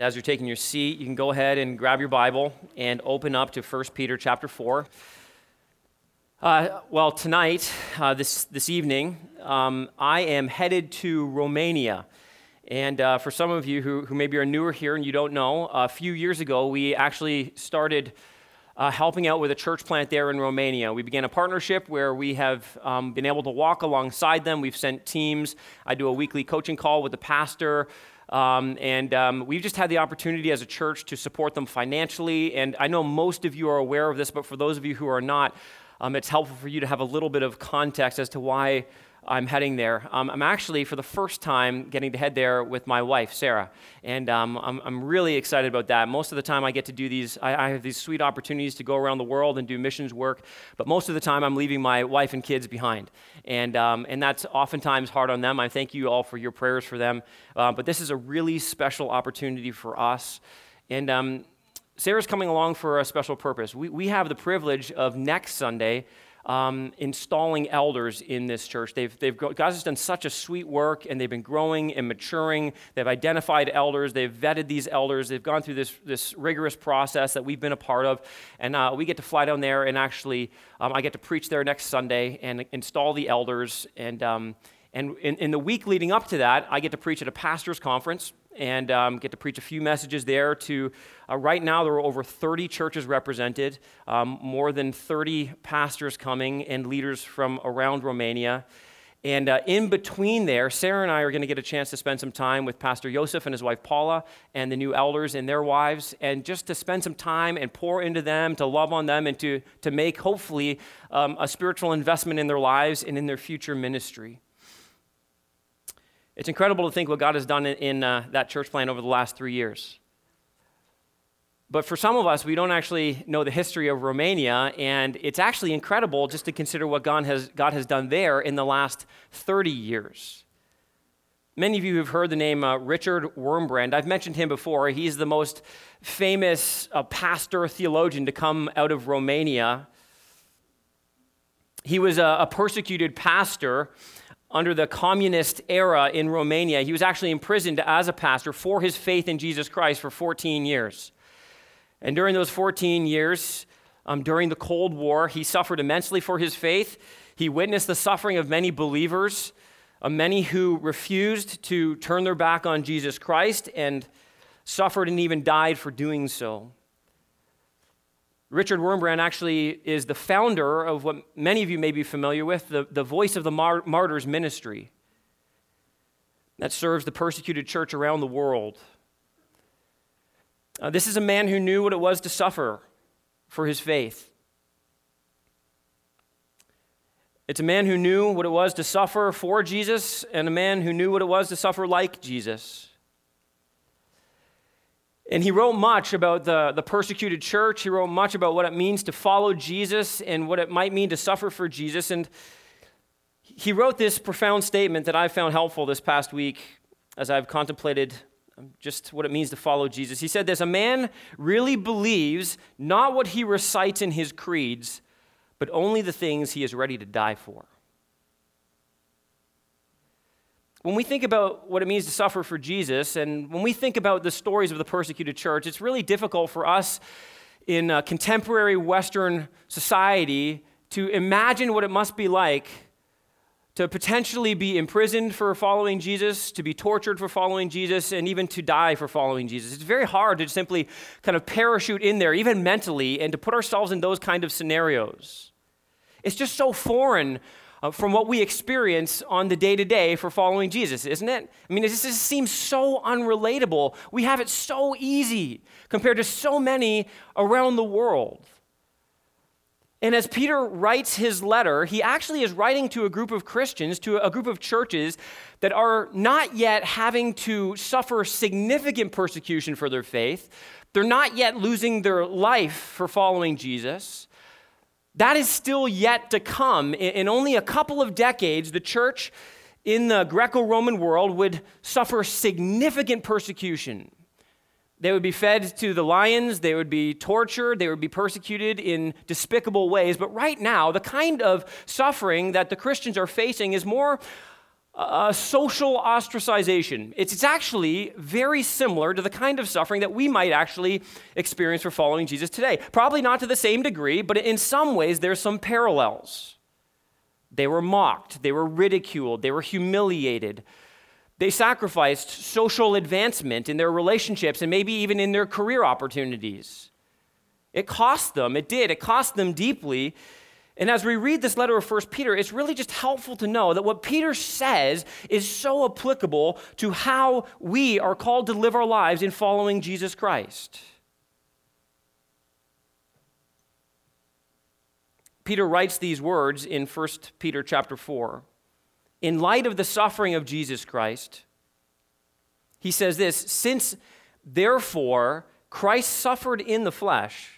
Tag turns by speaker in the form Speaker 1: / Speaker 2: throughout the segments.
Speaker 1: As you're taking your seat, you can go ahead and grab your Bible and open up to 1 Peter chapter 4. Uh, well, tonight, uh, this, this evening, um, I am headed to Romania. And uh, for some of you who, who maybe are newer here and you don't know, a few years ago, we actually started uh, helping out with a church plant there in Romania. We began a partnership where we have um, been able to walk alongside them. We've sent teams. I do a weekly coaching call with the pastor. Um, and um, we've just had the opportunity as a church to support them financially. And I know most of you are aware of this, but for those of you who are not, um, it's helpful for you to have a little bit of context as to why I'm heading there. Um, I'm actually, for the first time, getting to head there with my wife, Sarah. And um, I'm, I'm, really excited about that. Most of the time, I get to do these, I, I, have these sweet opportunities to go around the world and do missions work. But most of the time, I'm leaving my wife and kids behind. And, um, and that's oftentimes hard on them. I thank you all for your prayers for them. Uh, but this is a really special opportunity for us. And um, Sarah's coming along for a special purpose. We, we have the privilege of next Sunday um, installing elders in this church. They've, they've, God has done such a sweet work, and they've been growing and maturing. They've identified elders, they've vetted these elders, they've gone through this, this rigorous process that we've been a part of. And uh, we get to fly down there, and actually, um, I get to preach there next Sunday and install the elders. And, um, and in, in the week leading up to that, I get to preach at a pastor's conference and um, get to preach a few messages there to uh, right now there are over 30 churches represented um, more than 30 pastors coming and leaders from around romania. And uh, in between there sarah and i are going to get a chance to spend some time with pastor joseph and his wife paula and the new elders and their wives and just to spend some time and pour into them to love on them and to, to make hopefully um, a spiritual investment in their lives and in their future ministry it's incredible to think what God has done in, in uh, that church plant over the last three years. But for some of us, we don't actually know the history of Romania, and it's actually incredible just to consider what God has, God has done there in the last 30 years. Many of you have heard the name uh, Richard Wurmbrand. I've mentioned him before. He's the most famous uh, pastor theologian to come out of Romania. He was a, a persecuted pastor under the communist era in Romania. He was actually imprisoned as a pastor for his faith in Jesus Christ for 14 years. And during those 14 years, um, during the Cold War, he suffered immensely for his faith. He witnessed the suffering of many believers, uh, many who refused to turn their back on Jesus Christ and suffered and even died for doing so. Richard Wurmbrand actually is the founder of what many of you may be familiar with the, the Voice of the Mar- Martyrs ministry that serves the persecuted church around the world. Uh, this is a man who knew what it was to suffer for his faith. It's a man who knew what it was to suffer for Jesus and a man who knew what it was to suffer like Jesus. And he wrote much about the, the persecuted church. He wrote much about what it means to follow Jesus and what it might mean to suffer for Jesus. And he wrote this profound statement that I found helpful this past week as I've contemplated um, just what it means to follow Jesus. He said this A man really believes not what he recites in his creeds, but only the things he is ready to die for. When we think about what it means to suffer for Jesus, and when we think about the stories of the persecuted church, it's really difficult for us in uh, contemporary Western society to imagine what it must be like to potentially be imprisoned for following Jesus, to be tortured for following Jesus, and even to die for following Jesus. It's very hard to simply kind of parachute in there, even mentally, and to put ourselves in those kind of scenarios. It's just so foreign uh, from what we experience on the day to day for following Jesus, isn't it? I mean, this just, seems so unrelatable. We have it so easy compared to so many around the world. And as Peter writes his letter, he actually is writing to a group of Christians, to a group of churches that are not yet having to suffer significant persecution for their faith. They're not yet losing their life for following Jesus. That is still yet to come. In only a couple of decades, the church in the Greco Roman world would suffer significant persecution. They would be fed to the lions, they would be tortured, they would be persecuted in despicable ways. But right now, the kind of suffering that the Christians are facing is more uh, social ostracization. It's, it's actually very similar to the kind of suffering that we might actually experience for following Jesus today. Probably not to the same degree, but in some ways, there's some parallels. They were mocked, they were ridiculed, they were humiliated. They sacrificed social advancement in their relationships and maybe even in their career opportunities. It cost them, it did, it cost them deeply. And as we read this letter of 1 Peter, it's really just helpful to know that what Peter says is so applicable to how we are called to live our lives in following Jesus Christ. Peter writes these words in 1 Peter chapter 4. In light of the suffering of Jesus Christ, he says this Since therefore Christ suffered in the flesh,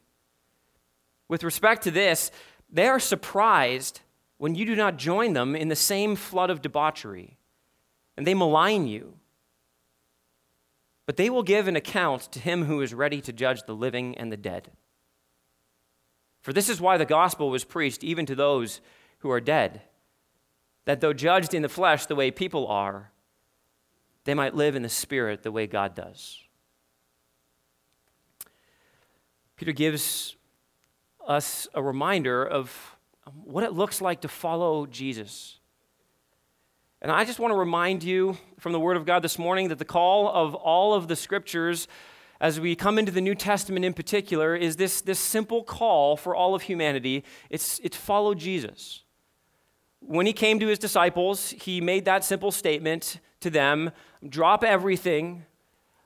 Speaker 1: with respect to this, they are surprised when you do not join them in the same flood of debauchery, and they malign you. But they will give an account to him who is ready to judge the living and the dead. For this is why the gospel was preached even to those who are dead, that though judged in the flesh the way people are, they might live in the spirit the way God does. Peter gives us a reminder of what it looks like to follow Jesus. And I just want to remind you from the Word of God this morning that the call of all of the scriptures, as we come into the New Testament in particular, is this, this simple call for all of humanity it's, it's follow Jesus. When he came to his disciples, he made that simple statement to them drop everything,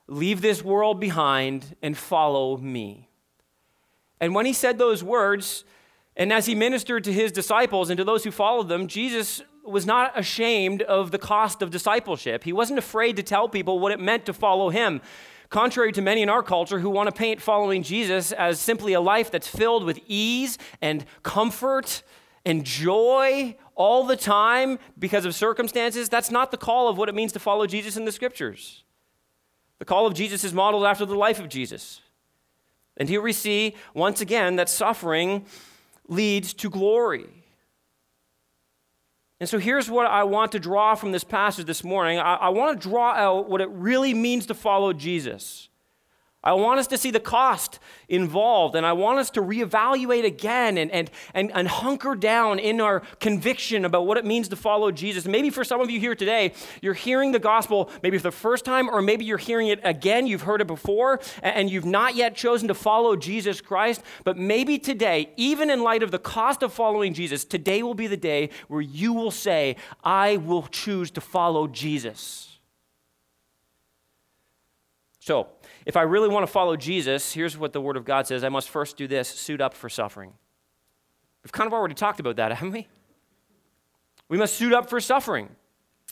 Speaker 1: leave this world behind, and follow me. And when he said those words, and as he ministered to his disciples and to those who followed them, Jesus was not ashamed of the cost of discipleship. He wasn't afraid to tell people what it meant to follow him. Contrary to many in our culture who want to paint following Jesus as simply a life that's filled with ease and comfort and joy all the time because of circumstances, that's not the call of what it means to follow Jesus in the scriptures. The call of Jesus is modeled after the life of Jesus. And here we see once again that suffering leads to glory. And so here's what I want to draw from this passage this morning. I, I want to draw out what it really means to follow Jesus. I want us to see the cost involved, and I want us to reevaluate again and, and, and, and hunker down in our conviction about what it means to follow Jesus. Maybe for some of you here today, you're hearing the gospel maybe for the first time, or maybe you're hearing it again. You've heard it before, and you've not yet chosen to follow Jesus Christ. But maybe today, even in light of the cost of following Jesus, today will be the day where you will say, I will choose to follow Jesus. So, if I really want to follow Jesus, here's what the Word of God says I must first do this suit up for suffering. We've kind of already talked about that, haven't we? We must suit up for suffering.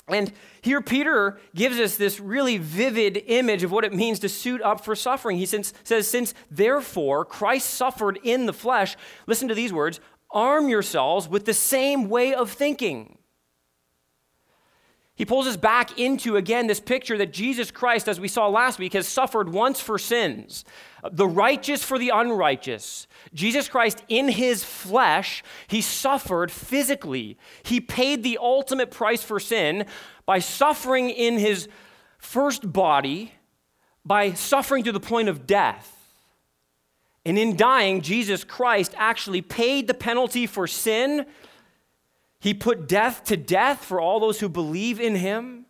Speaker 1: And here Peter gives us this really vivid image of what it means to suit up for suffering. He says, Since therefore Christ suffered in the flesh, listen to these words arm yourselves with the same way of thinking. He pulls us back into, again, this picture that Jesus Christ, as we saw last week, has suffered once for sins, the righteous for the unrighteous. Jesus Christ, in his flesh, he suffered physically. He paid the ultimate price for sin by suffering in his first body, by suffering to the point of death. And in dying, Jesus Christ actually paid the penalty for sin he put death to death for all those who believe in him.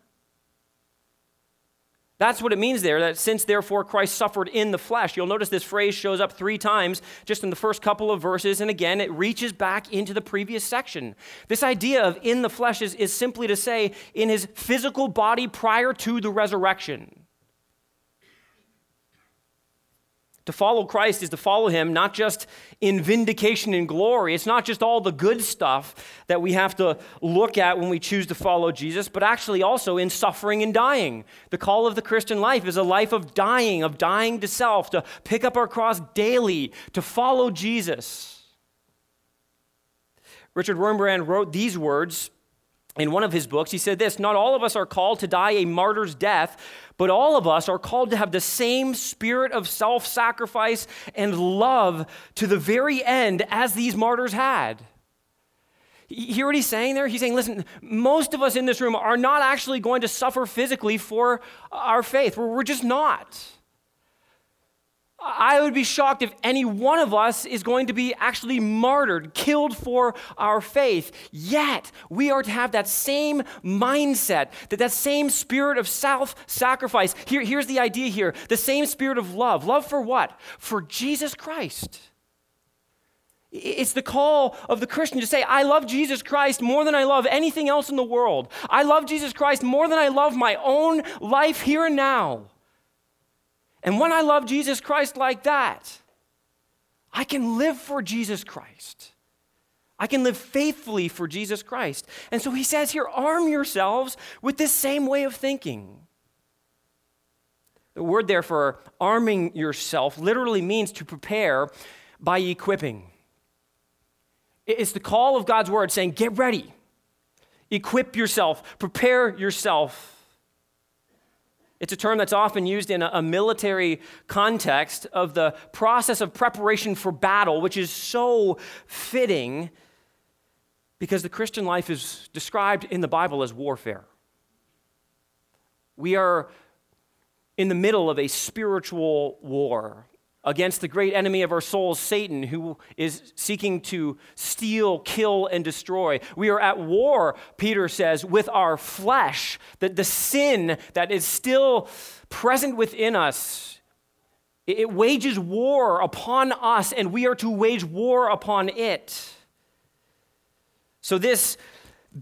Speaker 1: That's what it means there, that since therefore Christ suffered in the flesh. You'll notice this phrase shows up three times just in the first couple of verses, and again, it reaches back into the previous section. This idea of in the flesh is, is simply to say in his physical body prior to the resurrection. To follow Christ is to follow him not just in vindication and glory. It's not just all the good stuff that we have to look at when we choose to follow Jesus, but actually also in suffering and dying. The call of the Christian life is a life of dying, of dying to self, to pick up our cross daily, to follow Jesus. Richard Wurmbrand wrote these words in one of his books, he said this Not all of us are called to die a martyr's death, but all of us are called to have the same spirit of self sacrifice and love to the very end as these martyrs had. You hear what he's saying there? He's saying, listen, most of us in this room are not actually going to suffer physically for our faith. We're just not. I would be shocked if any one of us is going to be actually martyred, killed for our faith. Yet, we are to have that same mindset, that that same spirit of self-sacrifice. Here, here's the idea here. The same spirit of love. Love for what? For Jesus Christ. It's the call of the Christian to say, I love Jesus Christ more than I love anything else in the world. I love Jesus Christ more than I love my own life here and now. And when I love Jesus Christ like that, I can live for Jesus Christ. I can live faithfully for Jesus Christ. And so he says here arm yourselves with this same way of thinking. The word there for arming yourself literally means to prepare by equipping. It's the call of God's word saying, get ready, equip yourself, prepare yourself. It's a term that's often used in a, military context of the process of preparation for battle, which is so fitting because the Christian life is described in the Bible as warfare. We are in the middle of a spiritual war against the great enemy of our souls, Satan, who is seeking to steal, kill, and destroy. We are at war, Peter says, with our flesh, that the sin that is still present within us. It wages war upon us, and we are to wage war upon it. So, this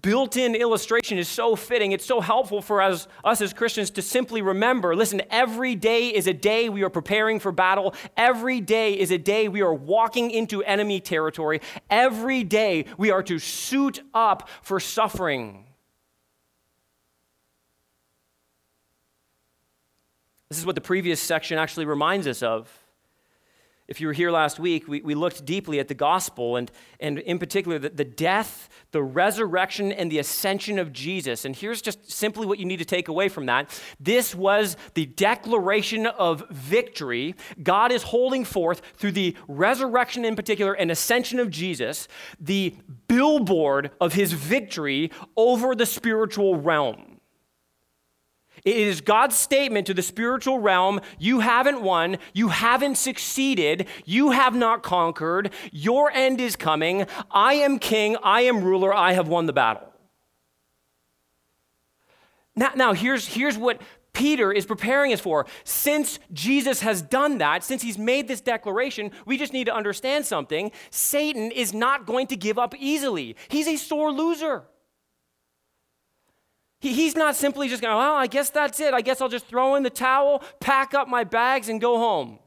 Speaker 1: built in illustration is so fitting. It's so helpful for us, us as Christians to simply remember listen, every day is a day we are preparing for battle. Every day is a day we are walking into enemy territory. Every day we are to suit up for suffering. This is what the previous section actually reminds us of. If you were here last week, we, we looked deeply at the gospel and, and in particular, the, the death, the resurrection, and the ascension of Jesus. And here's just simply what you need to take away from that this was the declaration of victory God is holding forth through the resurrection in particular and ascension of Jesus, the billboard of his victory over the spiritual realm. It is God's statement to the spiritual realm you haven't won, you haven't succeeded, you have not conquered, your end is coming. I am king, I am ruler, I have won the battle. Now, now here's, here's what Peter is preparing us for. Since Jesus has done that, since he's made this declaration, we just need to understand something. Satan is not going to give up easily, he's a sore loser. He, he's not simply just going, well, I guess that's it. I guess I'll just throw in the towel, pack up my bags, and go home.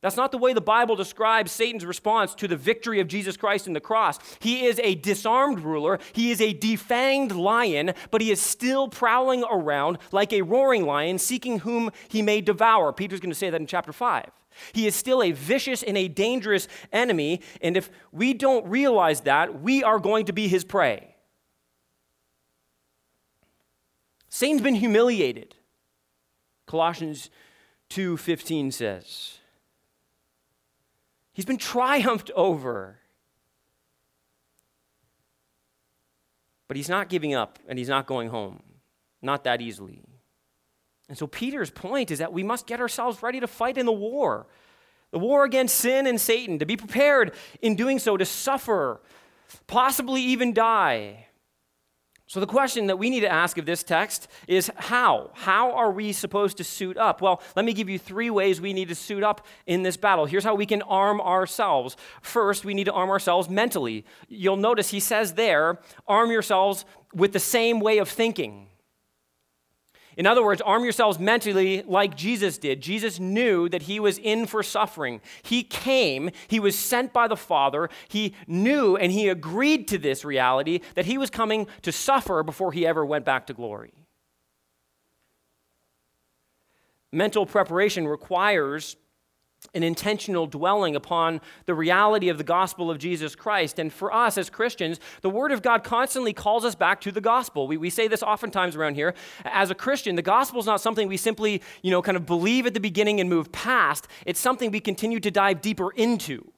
Speaker 1: That's not the way the Bible describes Satan's response to the victory of Jesus Christ in the cross. He is a disarmed ruler, he is a defanged lion, but he is still prowling around like a roaring lion, seeking whom he may devour. Peter's going to say that in chapter 5. He is still a vicious and a dangerous enemy, and if we don't realize that, we are going to be his prey. Satan's been humiliated. Colossians 2:15 says. He's been triumphed over. But he's not giving up and he's not going home. Not that easily. And so Peter's point is that we must get ourselves ready to fight in the war. The war against sin and Satan, to be prepared in doing so to suffer, possibly even die. So, the question that we need to ask of this text is how? How are we supposed to suit up? Well, let me give you three ways we need to suit up in this battle. Here's how we can arm ourselves. First, we need to arm ourselves mentally. You'll notice he says there, arm yourselves with the same way of thinking. In other words, arm yourselves mentally like Jesus did. Jesus knew that he was in for suffering. He came, he was sent by the Father. He knew and he agreed to this reality that he was coming to suffer before he ever went back to glory. Mental preparation requires an intentional dwelling upon the reality of the gospel of Jesus Christ. And for us as Christians, the Word of God constantly calls us back to the gospel. We, we say this oftentimes around here. As a Christian, the gospel is not something we simply, you know, kind of believe at the beginning and move past. It's something we continue to dive deeper into.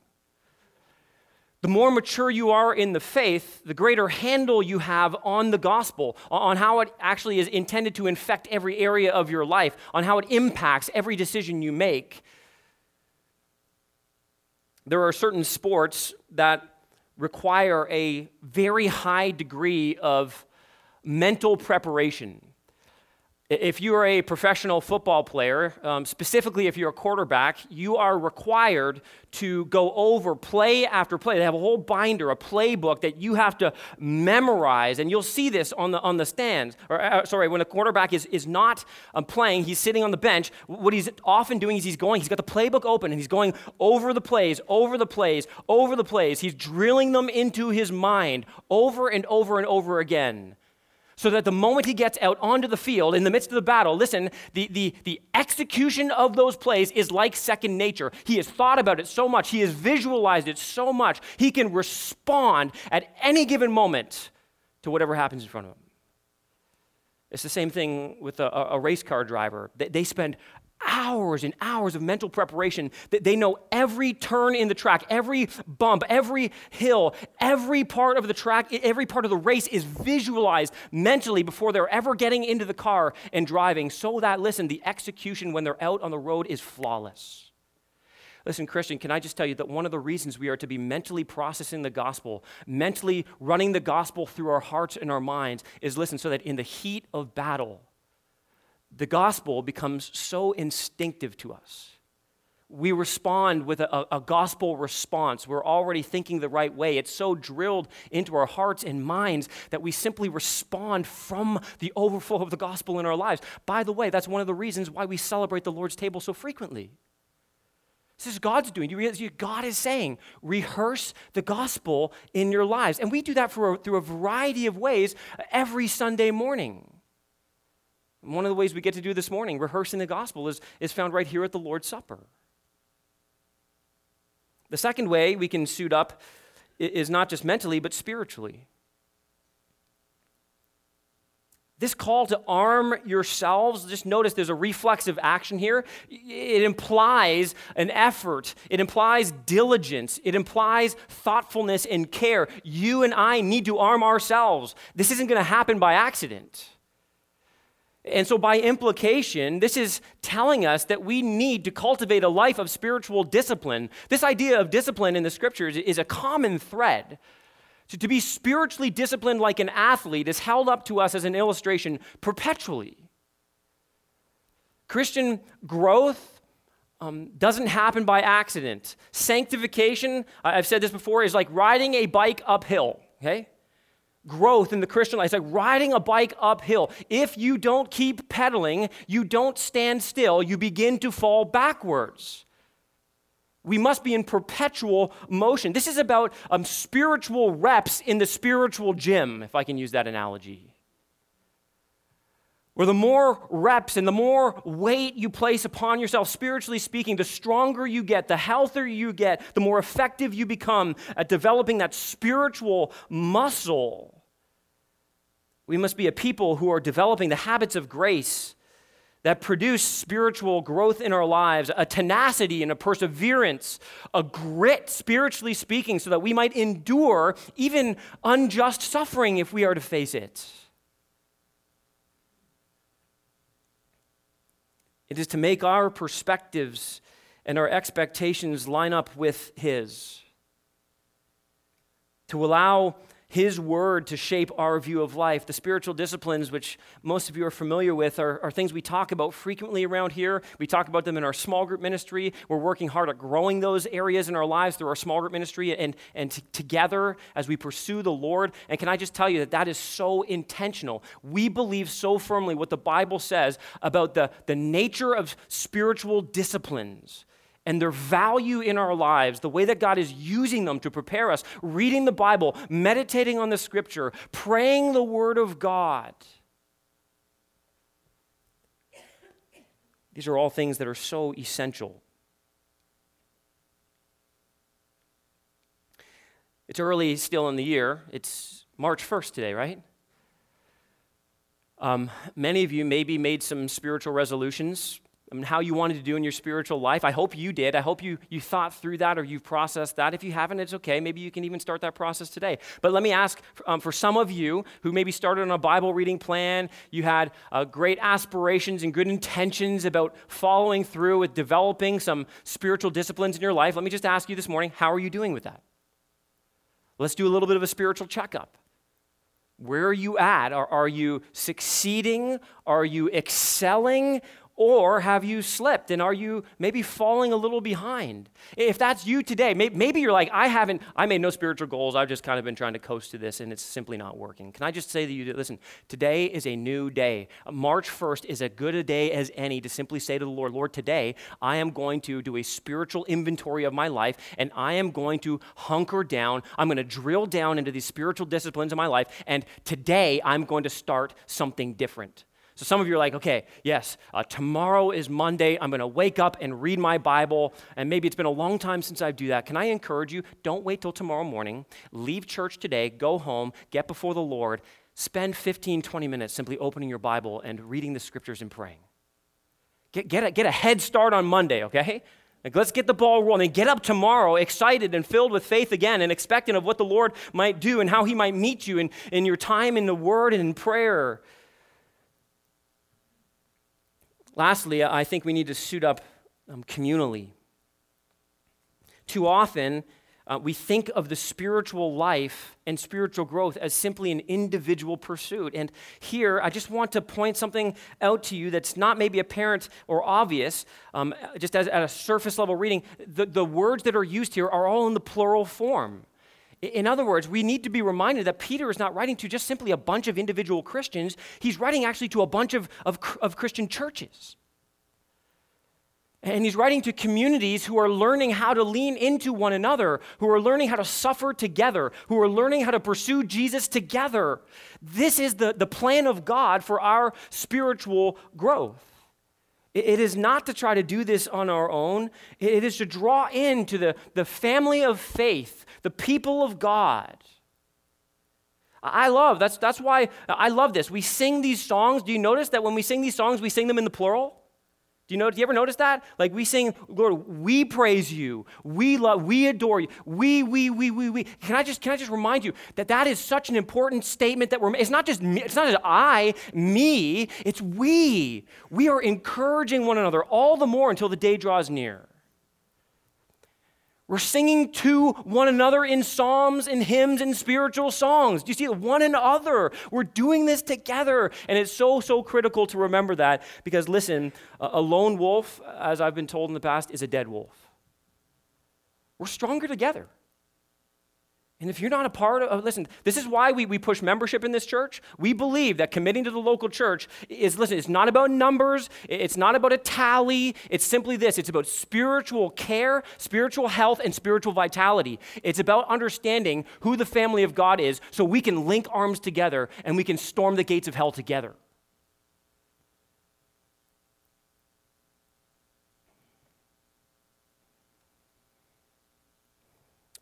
Speaker 1: The more mature you are in the faith, the greater handle you have on the gospel, on how it actually is intended to infect every area of your life, on how it impacts every decision you make there are certain sports that require a very high degree of mental preparation. If you are a professional football player, um, specifically if you're a quarterback, you are required to go over play after play. They have a whole binder, a playbook that you have to memorize, and you'll see this on the on the stands. Or uh, sorry, when a quarterback is is not um, playing, he's sitting on the bench. What he's often doing is he's going. He's got the playbook open, and he's going over the plays, over the plays, over the plays. He's drilling them into his mind over and over and over again so that the moment he gets out onto the field in the midst of the battle, listen, the, the, the execution of those plays is like second nature. He has thought about it so much, he has visualized it so much, he can respond at any given moment to whatever happens in front of him. It's the same thing with a, a race car driver. They, they spend hours and hours of mental preparation that they know every turn in the track, every bump, every hill, every part of the track, every part of the race is visualized mentally before they're ever getting into the car and driving so that, listen, the execution when they're out on the road is flawless. Listen, Christian, can I just tell you that one of the reasons we are to be mentally processing the gospel, mentally running the gospel through our hearts and our minds, is listen, so that in the heat of battle, the gospel becomes so instinctive to us. We respond with a, a, gospel response. We're already thinking the right way. It's so drilled into our hearts and minds that we simply respond from the overflow of the gospel in our lives. By the way, that's one of the reasons why we celebrate the Lord's table so frequently. This is God's doing. You realize God is saying, rehearse the gospel in your lives. And we do that for, through a variety of ways every Sunday morning. One of the ways we get to do this morning, rehearsing the gospel, is, is found right here at the Lord's Supper. The second way we can suit up is not just mentally, but spiritually. This call to arm yourselves, just notice there's a reflexive action here. It implies an effort, it implies diligence, it implies thoughtfulness and care. You and I need to arm ourselves. This isn't going to happen by accident. And so, by implication, this is telling us that we need to cultivate a life of spiritual discipline. This idea of discipline in the scriptures is a common thread. So to be spiritually disciplined like an athlete is held up to us as an illustration perpetually. Christian growth um, doesn't happen by accident. Sanctification, I've said this before, is like riding a bike uphill, okay? Growth in the Christian life. It's like riding a bike uphill. If you don't keep pedaling, you don't stand still, you begin to fall backwards. We must be in perpetual motion. This is about um, spiritual reps in the spiritual gym, if I can use that analogy. Where the more reps and the more weight you place upon yourself, spiritually speaking, the stronger you get, the healthier you get, the more effective you become at developing that spiritual muscle. We must be a people who are developing the habits of grace that produce spiritual growth in our lives, a tenacity and a perseverance, a grit, spiritually speaking, so that we might endure even unjust suffering if we are to face it. It is to make our perspectives and our expectations line up with His. To allow His Word to shape our view of life. The spiritual disciplines, which most of you are familiar with, are, are, things we talk about frequently around here. We talk about them in our small group ministry. We're working hard at growing those areas in our lives through our small group ministry and, and t- together as we pursue the Lord. And can I just tell you that that is so intentional? We believe so firmly what the Bible says about the, the nature of spiritual disciplines and their value in our lives, the way that God is using them to prepare us, reading the Bible, meditating on the scripture, praying the word of God. These are all things that are so essential. It's early still in the year. It's March 1st today, right? Um, many of you maybe made some spiritual resolutions Mean, how you wanted to do in your spiritual life. I hope you did. I hope you, you thought through that or you've processed that. If you haven't, it's okay. Maybe you can even start that process today. But let me ask um, for some of you who maybe started on a Bible reading plan, you had uh, great aspirations and good intentions about following through with developing some spiritual disciplines in your life. Let me just ask you this morning how are you doing with that? Let's do a little bit of a spiritual checkup. Where are you at? Are, are you succeeding? Are you excelling? Or have you slipped and are you maybe falling a little behind? If that's you today, maybe you're like, I haven't, I made no spiritual goals. I've just kind of been trying to coast to this and it's simply not working. Can I just say to you, listen, today is a new day. March 1st is as good a day as any to simply say to the Lord, Lord, today I am going to do a spiritual inventory of my life and I am going to hunker down. I'm going to drill down into these spiritual disciplines of my life and today I'm going to start something different. So some of you are like, okay, yes, uh, tomorrow is Monday. I'm going to wake up and read my Bible. And maybe it's been a long time since I do that. Can I encourage you? Don't wait till tomorrow morning. Leave church today, go home, get before the Lord, spend 15, 20 minutes simply opening your Bible and reading the scriptures and praying. Get, get, a, get a head start on Monday, okay? Like, let's get the ball rolling get up tomorrow excited and filled with faith again and expectant of what the Lord might do and how He might meet you in, in your time in the Word and in prayer. Lastly, I think we need to suit up um, communally. Too often, uh, we think of the spiritual life and spiritual growth as simply an individual pursuit. And here, I just want to point something out to you that's not maybe apparent or obvious, um, just as, at a surface level reading. The, the words that are used here are all in the plural form. In other words, we need to be reminded that Peter is not writing to just simply a bunch of individual Christians, he's writing actually to a bunch of, of, of Christian churches. And he's writing to communities who are learning how to lean into one another, who are learning how to suffer together, who are learning how to pursue Jesus together. This is the, the plan of God for our spiritual growth. It is not to try to do this on our own, it is to draw into the, the family of faith, the people of God. I love, that's, that's why I love this. We sing these songs. Do you notice that when we sing these songs, we sing them in the plural? Do you, know, do you ever notice that? Like we sing, Lord, we praise you, we love, we adore you, we, we, we, we, we. Can I just, can I just remind you that that is such an important statement that we're, it's not just me, it's not just I, me, it's we. We are encouraging one another all the more until the day draws near. We're singing to one another in psalms and hymns and spiritual songs. Do you see one another? We're doing this together. And it's so, so critical to remember that because, listen, a lone wolf, as I've been told in the past, is a dead wolf. We're stronger together. And if you're not a part of, listen, this is why we, we push membership in this church. We believe that committing to the local church is, listen, it's not about numbers, it's not about a tally. It's simply this it's about spiritual care, spiritual health, and spiritual vitality. It's about understanding who the family of God is so we can link arms together and we can storm the gates of hell together.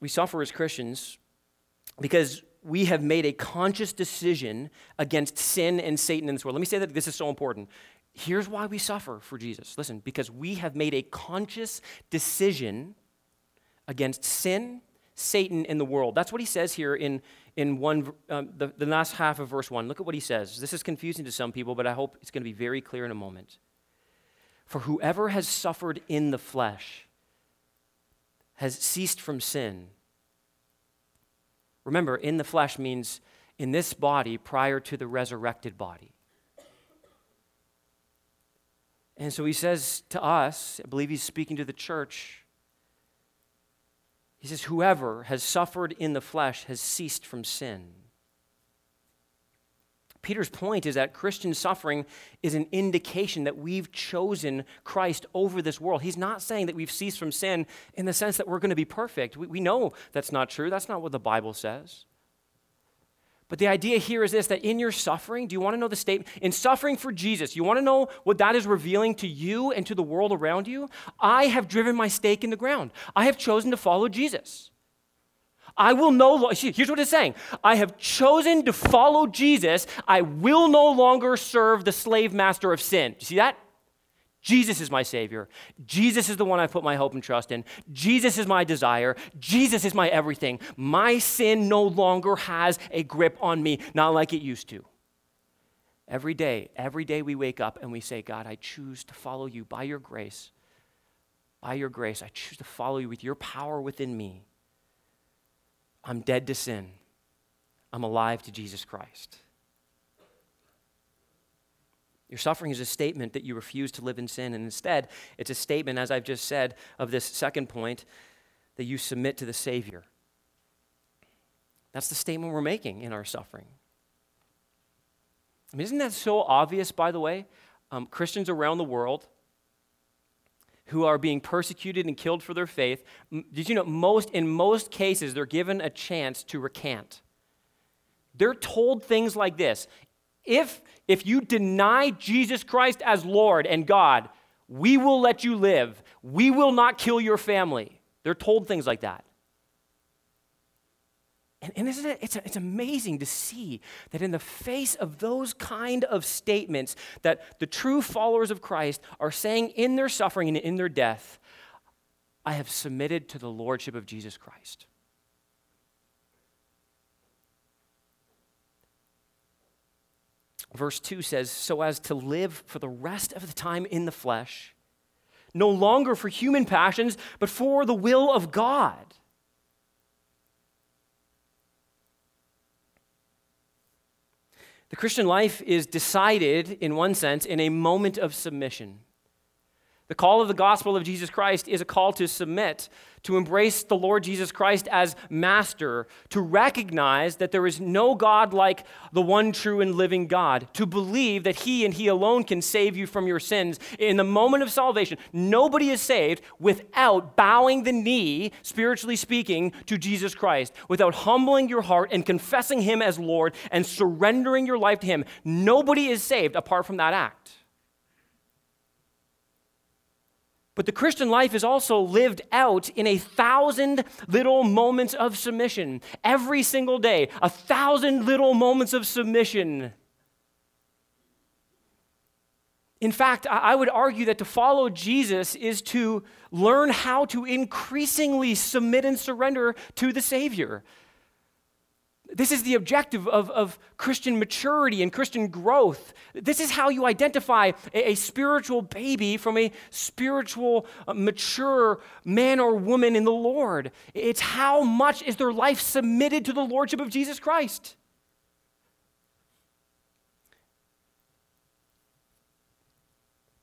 Speaker 1: We suffer as Christians because we have made a conscious decision against sin and Satan in this world. Let me say that this is so important. Here's why we suffer for Jesus. Listen, because we have made a conscious decision against sin, Satan, in the world. That's what he says here in, in one, um, the, the last half of verse 1. Look at what he says. This is confusing to some people, but I hope it's going to be very clear in a moment. For whoever has suffered in the flesh has ceased from sin Remember, in the flesh means in this body prior to the resurrected body. And so he says to us, I believe he's speaking to the church. He says, Whoever has suffered in the flesh has ceased from sin. Peter's point is that Christian suffering is an indication that we've chosen Christ over this world. He's not saying that we've ceased from sin in the sense that we're going to be perfect. We, we know that's not true. That's not what the Bible says. But the idea here is this that in your suffering, do you want to know the statement? In suffering for Jesus, you want to know what that is revealing to you and to the world around you? I have driven my stake in the ground. I have chosen to follow Jesus. I will no longer, here's what it's saying I have chosen to follow Jesus. I will no longer serve the slave master of sin. You see that? Jesus is my Savior. Jesus is the one I put my hope and trust in. Jesus is my desire. Jesus is my everything. My sin no longer has a grip on me, not like it used to. Every day, every day we wake up and we say, God, I choose to follow you by your grace. By your grace, I choose to follow you with your power within me. I'm dead to sin, I'm alive to Jesus Christ. Your suffering is a statement that you refuse to live in sin, and instead, it's a statement, as I've just said, of this second point that you submit to the Savior. That's the statement we're making in our suffering. I mean, isn't that so obvious, by the way? Um, Christians around the world who are being persecuted and killed for their faith, did you know most in most cases they're given a chance to recant. They're told things like this. If if you deny Jesus Christ as Lord and God, we will let you live. We will not kill your family. They're told things like that. And, and isn't it, it's, it's amazing to see that in the face of those kind of statements that the true followers of Christ are saying in their suffering and in their death, I have submitted to the lordship of Jesus Christ. Verse 2 says, So as to live for the rest of the time in the flesh, no longer for human passions, but for the will of God. The Christian life is decided, in one sense, in a moment of submission. The call of the gospel of Jesus Christ is a call to submit, to embrace the Lord Jesus Christ as master, to recognize that there is no God like the one true and living God, to believe that He and He alone can save you from your sins. In the moment of salvation, nobody is saved without bowing the knee, spiritually speaking, to Jesus Christ, without humbling your heart and confessing Him as Lord and surrendering your life to Him. Nobody is saved apart from that act. But the Christian life is also lived out in a thousand little moments of submission. Every single day, a thousand little moments of submission. In fact, I would argue that to follow Jesus is to learn how to increasingly submit and surrender to the Savior. This is the objective of, of Christian maturity and Christian growth. This is how you identify a, a spiritual baby from a spiritual, uh, mature man or woman in the Lord. It's how much is their life submitted to the Lordship of Jesus Christ.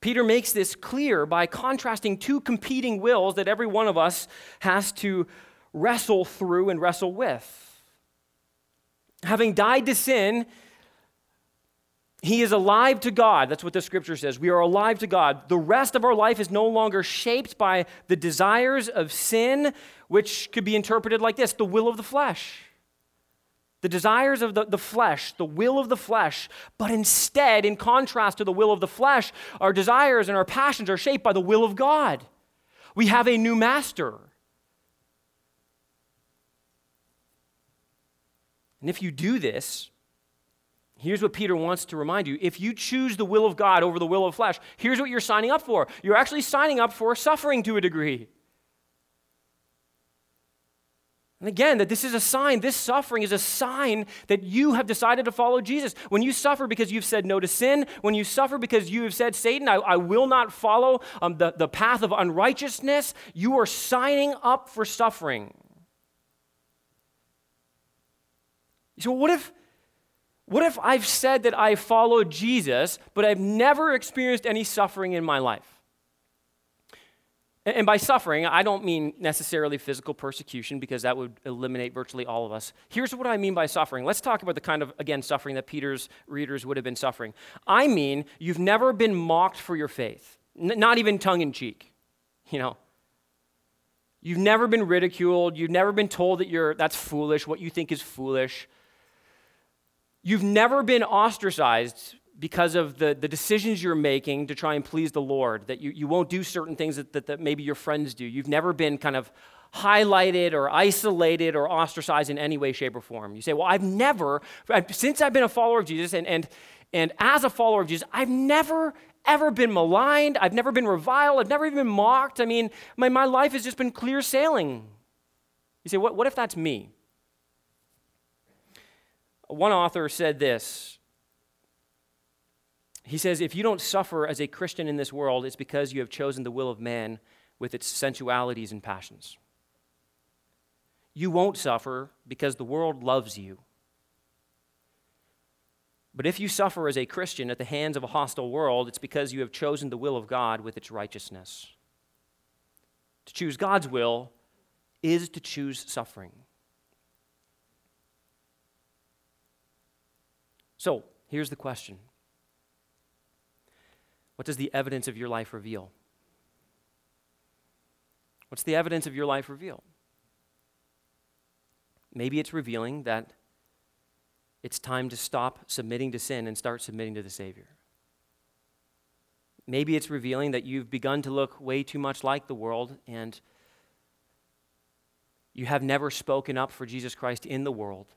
Speaker 1: Peter makes this clear by contrasting two competing wills that every one of us has to wrestle through and wrestle with having died to sin, he is alive to God. That's what the scripture says. We are alive to God. The rest of our life is no longer shaped by the desires of sin, which could be interpreted like this the will of the flesh. The desires of the, the flesh, the will of the flesh. But instead, in contrast to the will of the flesh, our desires and our passions are shaped by the will of God. We have a new master. And if you do this, here's what Peter wants to remind you. If you choose the will of God over the will of flesh, here's what you're signing up for. You're actually signing up for suffering to a degree. And again, that this is a sign, this suffering is a sign that you have decided to follow Jesus. When you suffer because you've said no to sin, when you suffer because you have said, Satan, I, I will not follow um, the, the path of unrighteousness, you are signing up for suffering. You say, well, what if, what if I've said that I follow Jesus, but I've never experienced any suffering in my life? And by suffering, I don't mean necessarily physical persecution because that would eliminate virtually all of us. Here's what I mean by suffering. Let's talk about the kind of, again, suffering that Peter's readers would have been suffering. I mean, you've never been mocked for your faith, N- not even tongue in cheek. You know, you've never been ridiculed. You've never been told that you're, that's foolish, what you think is foolish. You've never been ostracized because of the, the decisions you're making to try and please the Lord, that you, you won't do certain things that, that, that maybe your friends do. You've never been kind of highlighted or isolated or ostracized in any way, shape, or form. You say, Well, I've never, since I've been a follower of Jesus and, and, and as a follower of Jesus, I've never, ever been maligned. I've never been reviled. I've never even been mocked. I mean, my, my life has just been clear sailing. You say, what, what if that's me? One author said this he says, If you don't suffer as a Christian in this world, it's because you have chosen the will of man with its sensualities and passions. You won't suffer because the world loves you. But if you suffer as a Christian at the hands of a hostile world, it's because you have chosen the will of God with its righteousness. To choose God's will is to choose suffering. So, here's the question what does the evidence of your life reveal? What's the evidence of your life reveal? Maybe it's revealing that it's time to stop submitting to sin and start submitting to the Savior. Maybe it's revealing that you've begun to look way too much like the world and you have never spoken up for Jesus Christ in the world.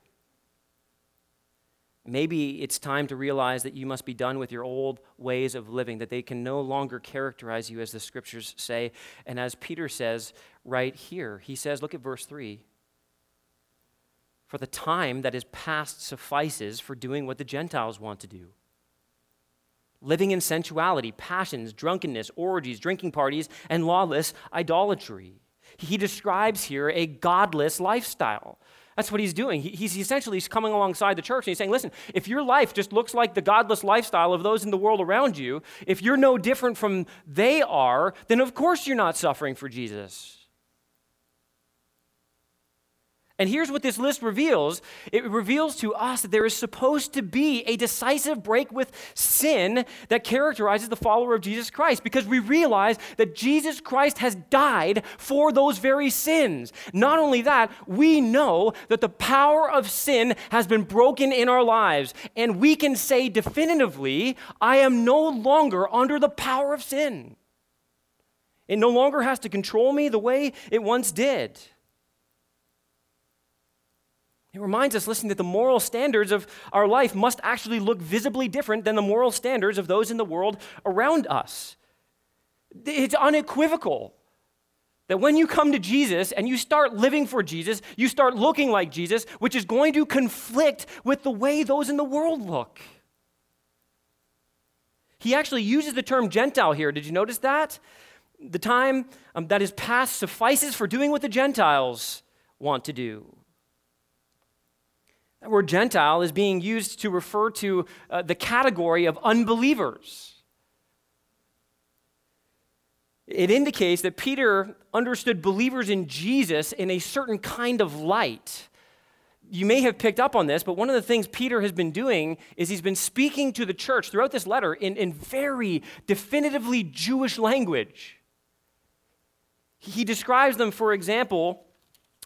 Speaker 1: Maybe it's time to realize that you must be done with your old ways of living, that they can no longer characterize you as the scriptures say. And as Peter says right here, he says, look at verse 3 For the time that is past suffices for doing what the Gentiles want to do living in sensuality, passions, drunkenness, orgies, drinking parties, and lawless idolatry. He describes here a godless lifestyle. That's what he's doing. He, he's essentially he's coming alongside the church and he's saying, listen, if your life just looks like the godless lifestyle of those in the world around you, if you're no different from they are, then of course you're not suffering for Jesus. And here's what this list reveals it reveals to us that there is supposed to be a decisive break with sin that characterizes the follower of Jesus Christ because we realize that Jesus Christ has died for those very sins. Not only that, we know that the power of sin has been broken in our lives, and we can say definitively, I am no longer under the power of sin. It no longer has to control me the way it once did. It reminds us, listen, that the moral standards of our life must actually look visibly different than the moral standards of those in the world around us. It's unequivocal that when you come to Jesus and you start living for Jesus, you start looking like Jesus, which is going to conflict with the way those in the world look. He actually uses the term Gentile here. Did you notice that? The time um, that is past suffices for doing what the Gentiles want to do. That word Gentile is being used to refer to uh, the category of unbelievers. It indicates that Peter understood believers in Jesus in a certain kind of light. You may have picked up on this, but one of the things Peter has been doing is he's been speaking to the church throughout this letter in, in very definitively Jewish language. He describes them, for example,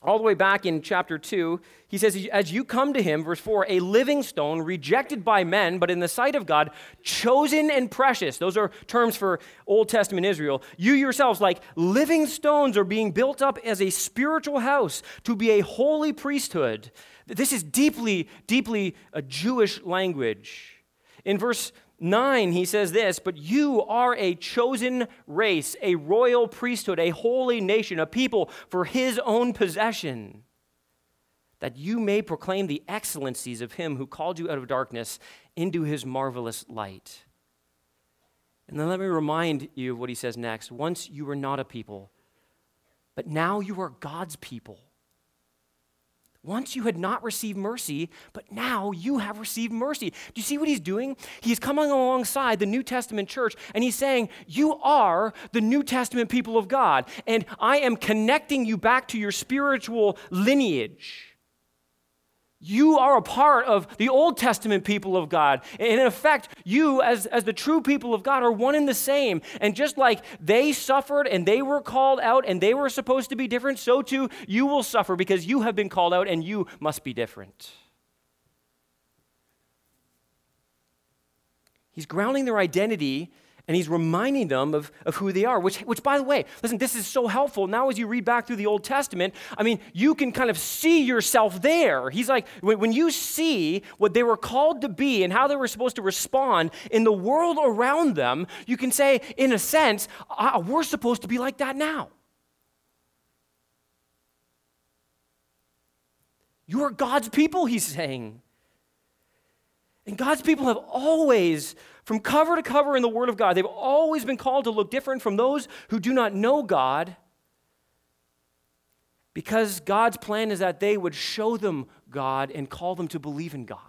Speaker 1: all the way back in chapter 2, he says, As you come to him, verse 4, a living stone, rejected by men, but in the sight of God, chosen and precious. Those are terms for Old Testament Israel. You yourselves, like living stones, are being built up as a spiritual house to be a holy priesthood. This is deeply, deeply a Jewish language. In verse 9, he says this, but you are a chosen race, a royal priesthood, a holy nation, a people for his own possession, that you may proclaim the excellencies of him who called you out of darkness into his marvelous light. And then let me remind you of what he says next. Once you were not a people, but now you are God's people. Once you had not received mercy, but now you have received mercy. Do you see what he's doing? He's coming alongside the New Testament church and he's saying, You are the New Testament people of God, and I am connecting you back to your spiritual lineage. You are a part of the Old Testament people of God. And in effect, you, as, as the true people of God, are one and the same. And just like they suffered and they were called out and they were supposed to be different, so too you will suffer because you have been called out and you must be different. He's grounding their identity and he's reminding them of, of who they are, which, which, by the way, listen, this is so helpful. Now, as you read back through the Old Testament, I mean, you can kind of see yourself there. He's like, when you see what they were called to be and how they were supposed to respond in the world around them, you can say, in a sense, uh, we're supposed to be like that now. You are God's people, he's saying. And God's people have always from cover to cover in the Word of God, they've always been called to look different from those who do not know God because God's plan is that they would show them God and call them to believe in God.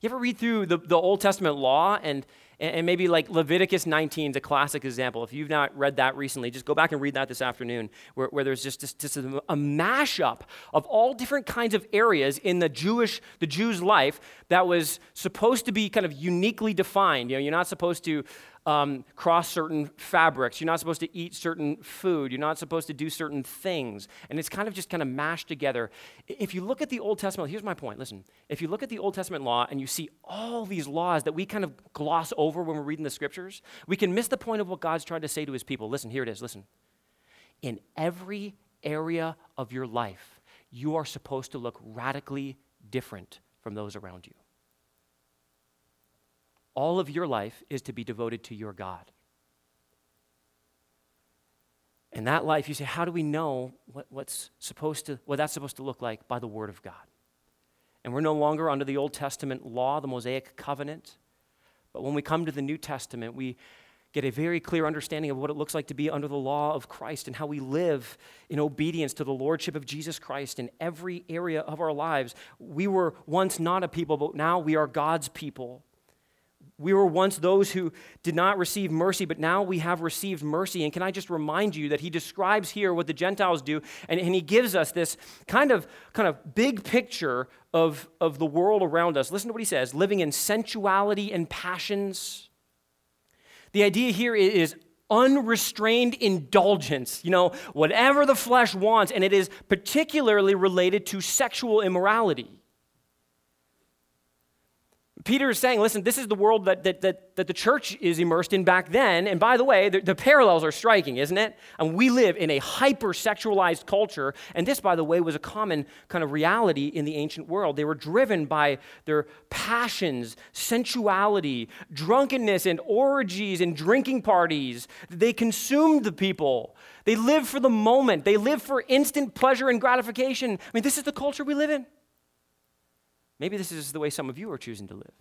Speaker 1: You ever read through the, the Old Testament law and and maybe like Leviticus 19 is a classic example. If you've not read that recently, just go back and read that this afternoon, where, where there's just, just, a, a mashup of all different kinds of areas in the Jewish, the Jew's life that was supposed to be kind of uniquely defined. You know, you're not supposed to um, cross certain fabrics. You're not supposed to eat certain food. You're not supposed to do certain things. And it's kind of just kind of mashed together. If you look at the Old Testament, here's my point. Listen, if you look at the Old Testament law and you see all these laws that we kind of gloss over when we're reading the scriptures, we can miss the point of what God's trying to say to his people. Listen, here it is. Listen. In every area of your life, you are supposed to look radically different from those around you all of your life is to be devoted to your God. And that life, you say, how do we know what, what's supposed to, what that's supposed to look like? By the Word of God. And we're no longer under the Old Testament law, the Mosaic covenant. But when we come to the New Testament, we get a very clear understanding of what it looks like to be under the law of Christ and how we live in obedience to the Lordship of Jesus Christ in every area of our lives. We were once not a people, but now we are God's people. We were once those who did not receive mercy, but now we have received mercy. And can I just remind you that he describes here what the Gentiles do, and, and he gives us this kind of, kind of big picture of, of the world around us. Listen to what he says living in sensuality and passions. The idea here is unrestrained indulgence, you know, whatever the flesh wants, and it is particularly related to sexual immorality. Peter is saying, listen, this is the world that, that, that, that the church is immersed in back then. And by the way, the, the parallels are striking, isn't it? And we live in a hyper sexualized culture. And this, by the way, was a common kind of reality in the ancient world. They were driven by their passions, sensuality, drunkenness, and orgies and drinking parties. They consumed the people. They lived for the moment, they lived for instant pleasure and gratification. I mean, this is the culture we live in. Maybe this is the way some of you are choosing to live.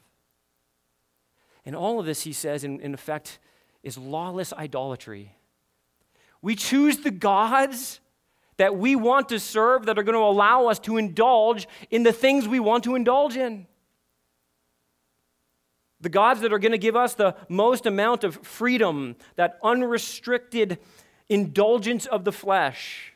Speaker 1: And all of this, he says, in, in effect, is lawless idolatry. We choose the gods that we want to serve that are going to allow us to indulge in the things we want to indulge in. The gods that are going to give us the most amount of freedom, that unrestricted indulgence of the flesh.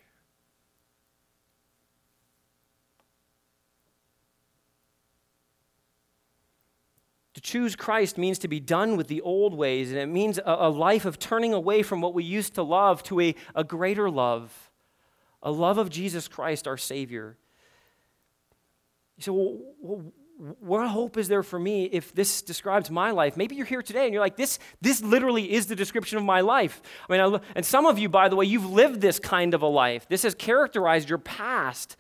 Speaker 1: To choose Christ means to be done with the old ways, and it means a, a life of turning away from what we used to love to a, a greater love, a love of Jesus Christ, our Savior. You say, well, what hope is there for me if this describes my life? Maybe you're here today and you're like, this, this literally is the description of my life. I mean, I, and some of you, by the way, you've lived this kind of a life. This has characterized your past.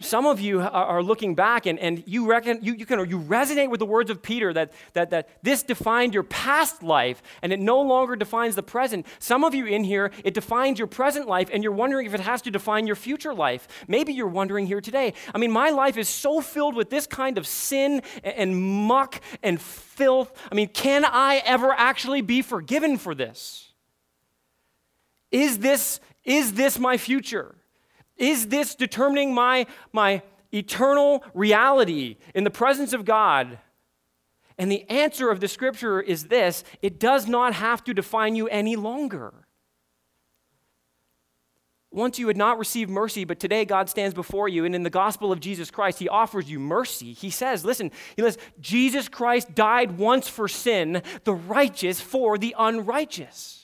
Speaker 1: Some of you are looking back and, and you, reckon, you, you, can, you resonate with the words of Peter that, that, that this defined your past life and it no longer defines the present. Some of you in here, it defines your present life and you're wondering if it has to define your future life. Maybe you're wondering here today. I mean, my life is so filled with this kind of sin and, and muck and filth. I mean, can I ever actually be forgiven for this? Is this, is this my future? Is this determining my, my eternal reality in the presence of God? And the answer of the scripture is this it does not have to define you any longer. Once you had not received mercy, but today God stands before you, and in the gospel of Jesus Christ, He offers you mercy. He says, Listen, He says, Jesus Christ died once for sin, the righteous for the unrighteous.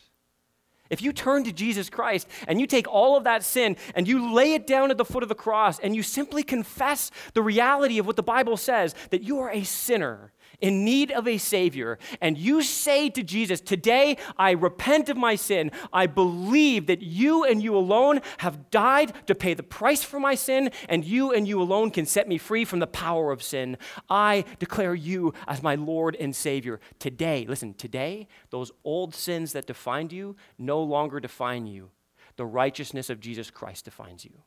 Speaker 1: If you turn to Jesus Christ and you take all of that sin and you lay it down at the foot of the cross and you simply confess the reality of what the Bible says that you are a sinner in need of a Savior, and you say to Jesus, Today I repent of my sin, I believe that you and you alone have died to pay the price for my sin, and you and you alone can set me free from the power of sin. I declare you as my Lord and Savior. Today, listen, today, those old sins that defined you no longer define you. The righteousness of Jesus Christ defines you.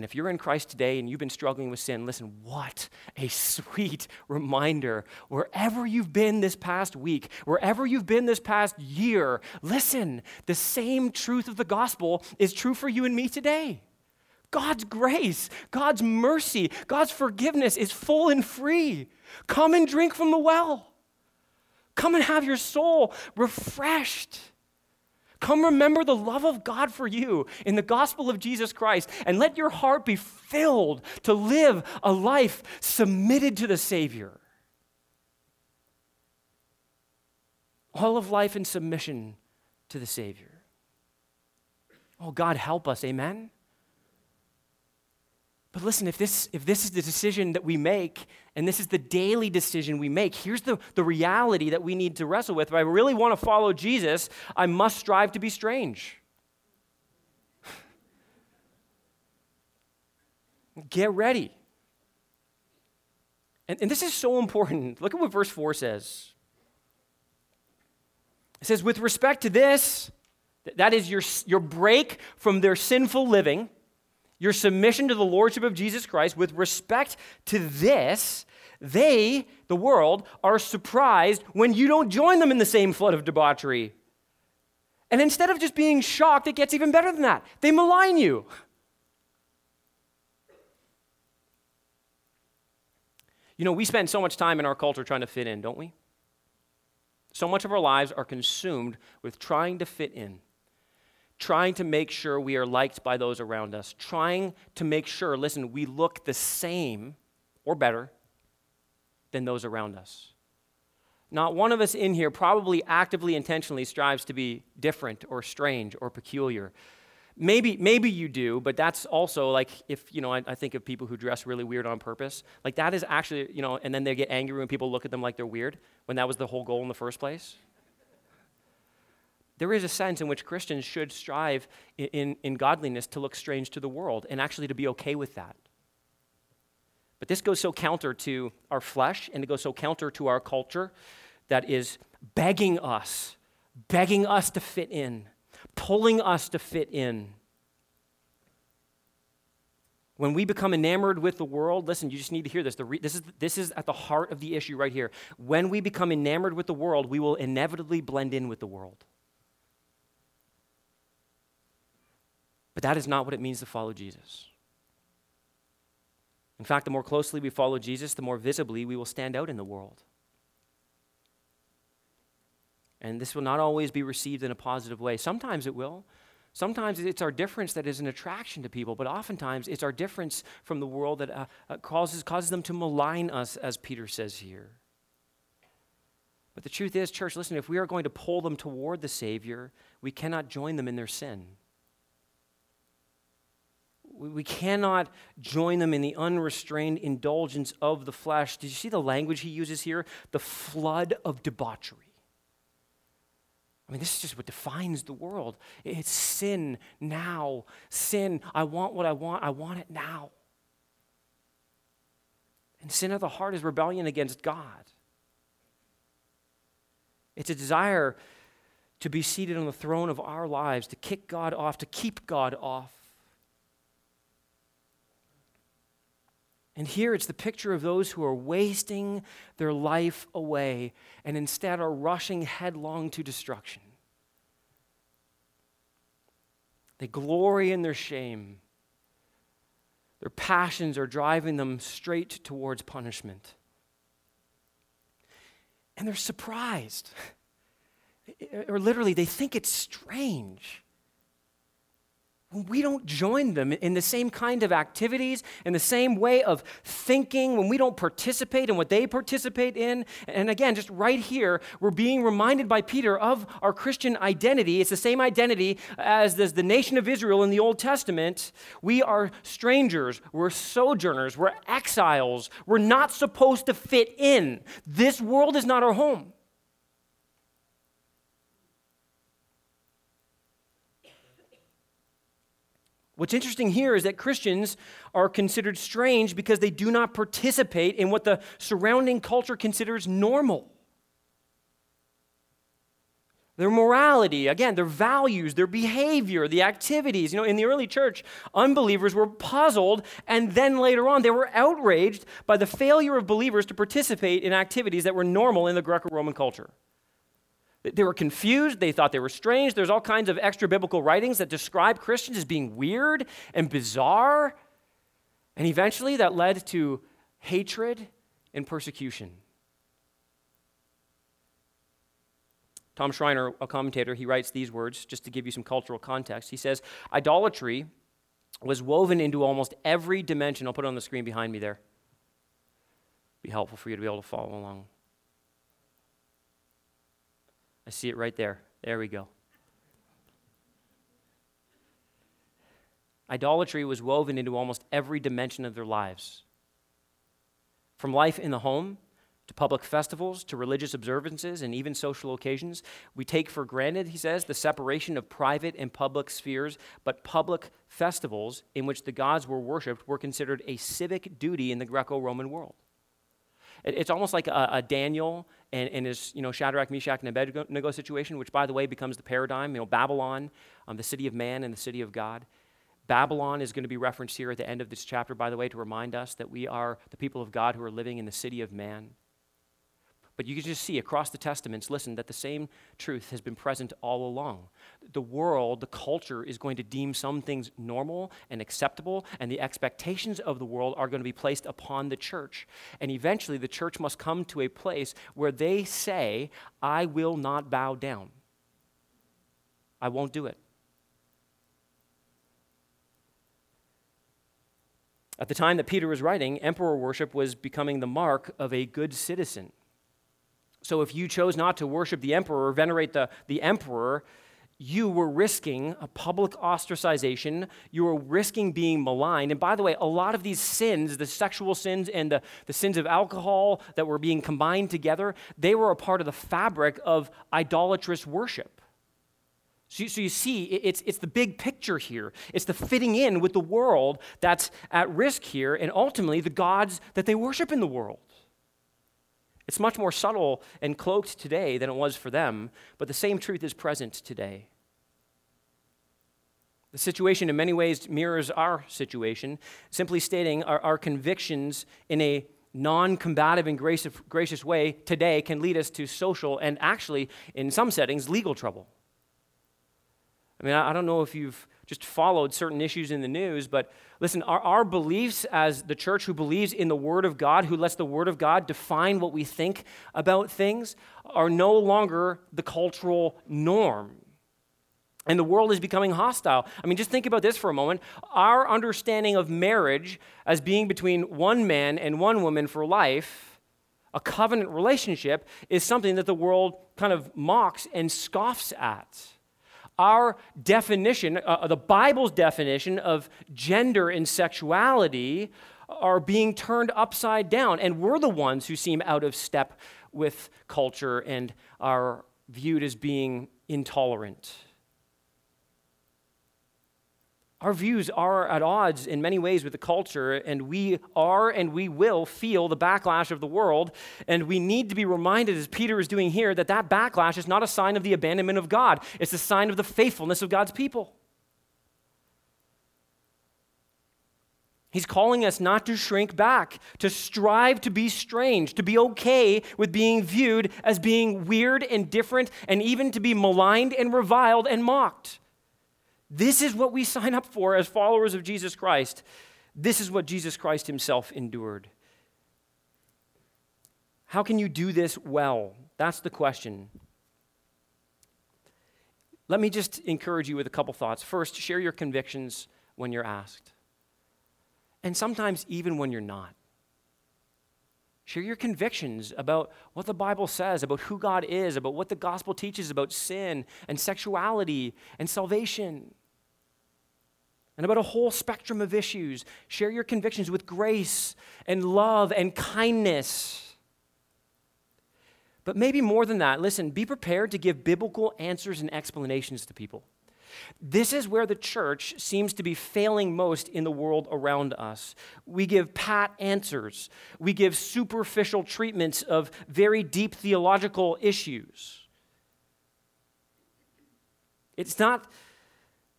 Speaker 1: And if you're in Christ today and you've been struggling with sin, listen, what a sweet reminder. Wherever you've been this past week, wherever you've been this past year, listen, the same truth of the gospel is true for you and me today. God's grace, God's mercy, God's forgiveness is full and free. Come and drink from the well. Come and have your soul refreshed. Come remember the love of God for you in the gospel of Jesus Christ and let your heart be filled to live a life submitted to the Savior. All of life in submission to the Savior. Oh, God, help us. Amen. But listen, if this, if this is the decision that we make, and this is the daily decision we make, here's the, the reality that we need to wrestle with. If I really want to follow Jesus, I must strive to be strange. Get ready. And, and this is so important. Look at what verse 4 says. It says, with respect to this, that is your, your break from their sinful living your submission to the lordship of Jesus Christ with respect to this, they, the world, are surprised when you don't join them in the same flood of debauchery. And instead of just being shocked, it gets even better than that. They malign you. You know, we spend so much time in our culture trying to fit in, don't we? So much of our lives are consumed with trying to fit in trying to make sure we are liked by those around us, trying to make sure, listen, we look the same or better than those around us. Not one of us in here probably actively, intentionally strives to be different or strange or peculiar. Maybe, maybe you do, but that's also like if, you know, I, I, think of people who dress really weird on purpose. Like that is actually, you know, and then they get angry when people look at them like they're weird when that was the whole goal in the first place there is a sense in which Christians should strive in, in, in, godliness to look strange to the world and actually to be okay with that. But this goes so counter to our flesh and it goes so counter to our culture that is begging us, begging us to fit in, pulling us to fit in. When we become enamored with the world, listen, you just need to hear this. Re- this, is, this is at the heart of the issue right here. When we become enamored with the world, we will inevitably blend in with the world. But that is not what it means to follow Jesus. In fact, the more closely we follow Jesus, the more visibly we will stand out in the world. And this will not always be received in a positive way. Sometimes it will. Sometimes it's our difference that is an attraction to people, but oftentimes it's our difference from the world that uh, uh, causes, causes them to malign us, as Peter says here. But the truth is, church, listen, if we are going to pull them toward the Savior, we cannot join them in their sin we cannot join them in the unrestrained indulgence of the flesh. Did you see the language he uses here? The flood of debauchery. I mean, this is just what defines the world. It's sin now. Sin, I want what I want, I want it now. And sin of the heart is rebellion against God. It's a desire to be seated on the throne of our lives, to kick God off, to keep God off. And here it's the picture of those who are wasting their life away and instead are rushing headlong to destruction. They glory in their shame. Their passions are driving them straight towards punishment. And they're surprised. or literally, they think it's strange when we don't join them in the same kind of activities, in the same way of thinking, when we don't participate in what they participate in. And again, just right here, we're being reminded by Peter of our Christian identity. It's the same identity as the nation of Israel in the Old Testament. We are strangers, we're sojourners, we're exiles, we're not supposed to fit in. This world is not our home. What's interesting here is that Christians are considered strange because they do not participate in what the surrounding culture considers normal. Their morality, again, their values, their behavior, the activities. You know, in the early church, unbelievers were puzzled, and then later on, they were outraged by the failure of believers to participate in activities that were normal in the Greco Roman culture. They were confused. They thought they were strange. There's all kinds of extra biblical writings that describe Christians as being weird and bizarre. And eventually that led to hatred and persecution. Tom Schreiner, a commentator, he writes these words just to give you some cultural context. He says, Idolatry was woven into almost every dimension. I'll put it on the screen behind me there. Be helpful for you to be able to follow along. I see it right there. There we go. Idolatry was woven into almost every dimension of their lives. From life in the home to public festivals to religious observances and even social occasions, we take for granted, he says, the separation of private and public spheres, but public festivals in which the gods were worshiped were considered a civic duty in the Greco Roman world. It's almost like a, a Daniel and, and, his, you know, Shadrach, Meshach, and Abednego situation, which, by the way, becomes the paradigm. You know, Babylon, um, the city of man and the city of God. Babylon is going to be referenced here at the end of this chapter, by the way, to remind us that we are the people of God who are living in the city of man. But you can just see across the Testaments, listen, that the same truth has been present all along. The world, the culture, is going to deem some things normal and acceptable, and the expectations of the world are going to be placed upon the church. And eventually, the church must come to a place where they say, I will not bow down. I won't do it. At the time that Peter was writing, emperor worship was becoming the mark of a good citizen. So if you chose not to worship the emperor or venerate the, the emperor, you were risking a public ostracization. You were risking being maligned. And by the way, a lot of these sins, the sexual sins and the, the sins of alcohol that were being combined together, they were a part of the fabric of idolatrous worship. So you, so you see, it's, it's the big picture here. It's the fitting in with the world that's at risk here, and ultimately the gods that they worship in the world. It's much more subtle and cloaked today than it was for them, but the same truth is present today. The situation, in many ways, mirrors our situation, simply stating our, our convictions in a non combative and gracious, gracious way today can lead us to social and actually, in some settings, legal trouble. I mean, I, I don't know if you've just followed certain issues in the news, but listen, our, our beliefs as the church who believes in the Word of God, who lets the Word of God define what we think about things, are no longer the cultural norm. And the world is becoming hostile. I mean, just think about this for a moment. Our understanding of marriage as being between one man and one woman for life, a covenant relationship, is something that the world kind of mocks and scoffs at our definition, uh, uh, the Bible's definition of gender and sexuality, are being turned upside down. And we're the ones who seem out of step with culture and are viewed as being intolerant. Our views are at odds in many ways with the culture, and we are and we will feel the backlash of the world. And we need to be reminded, as Peter is doing here, that that backlash is not a sign of the abandonment of God, it's a sign of the faithfulness of God's people. He's calling us not to shrink back, to strive to be strange, to be okay with being viewed as being weird and different, and even to be maligned and reviled and mocked. This is what we sign up for as followers of Jesus Christ. This is what Jesus Christ himself endured. How can you do this well? That's the question. Let me just encourage you with a couple thoughts. First, share your convictions when you're asked, and sometimes even when you're not. Share your convictions about what the Bible says, about who God is, about what the gospel teaches about sin and sexuality and salvation, and about a whole spectrum of issues. Share your convictions with grace and love and kindness. But maybe more than that, listen, be prepared to give biblical answers and explanations to people. This is where the church seems to be failing most in the world around us. We give pat answers, we give superficial treatments of very deep theological issues. It's not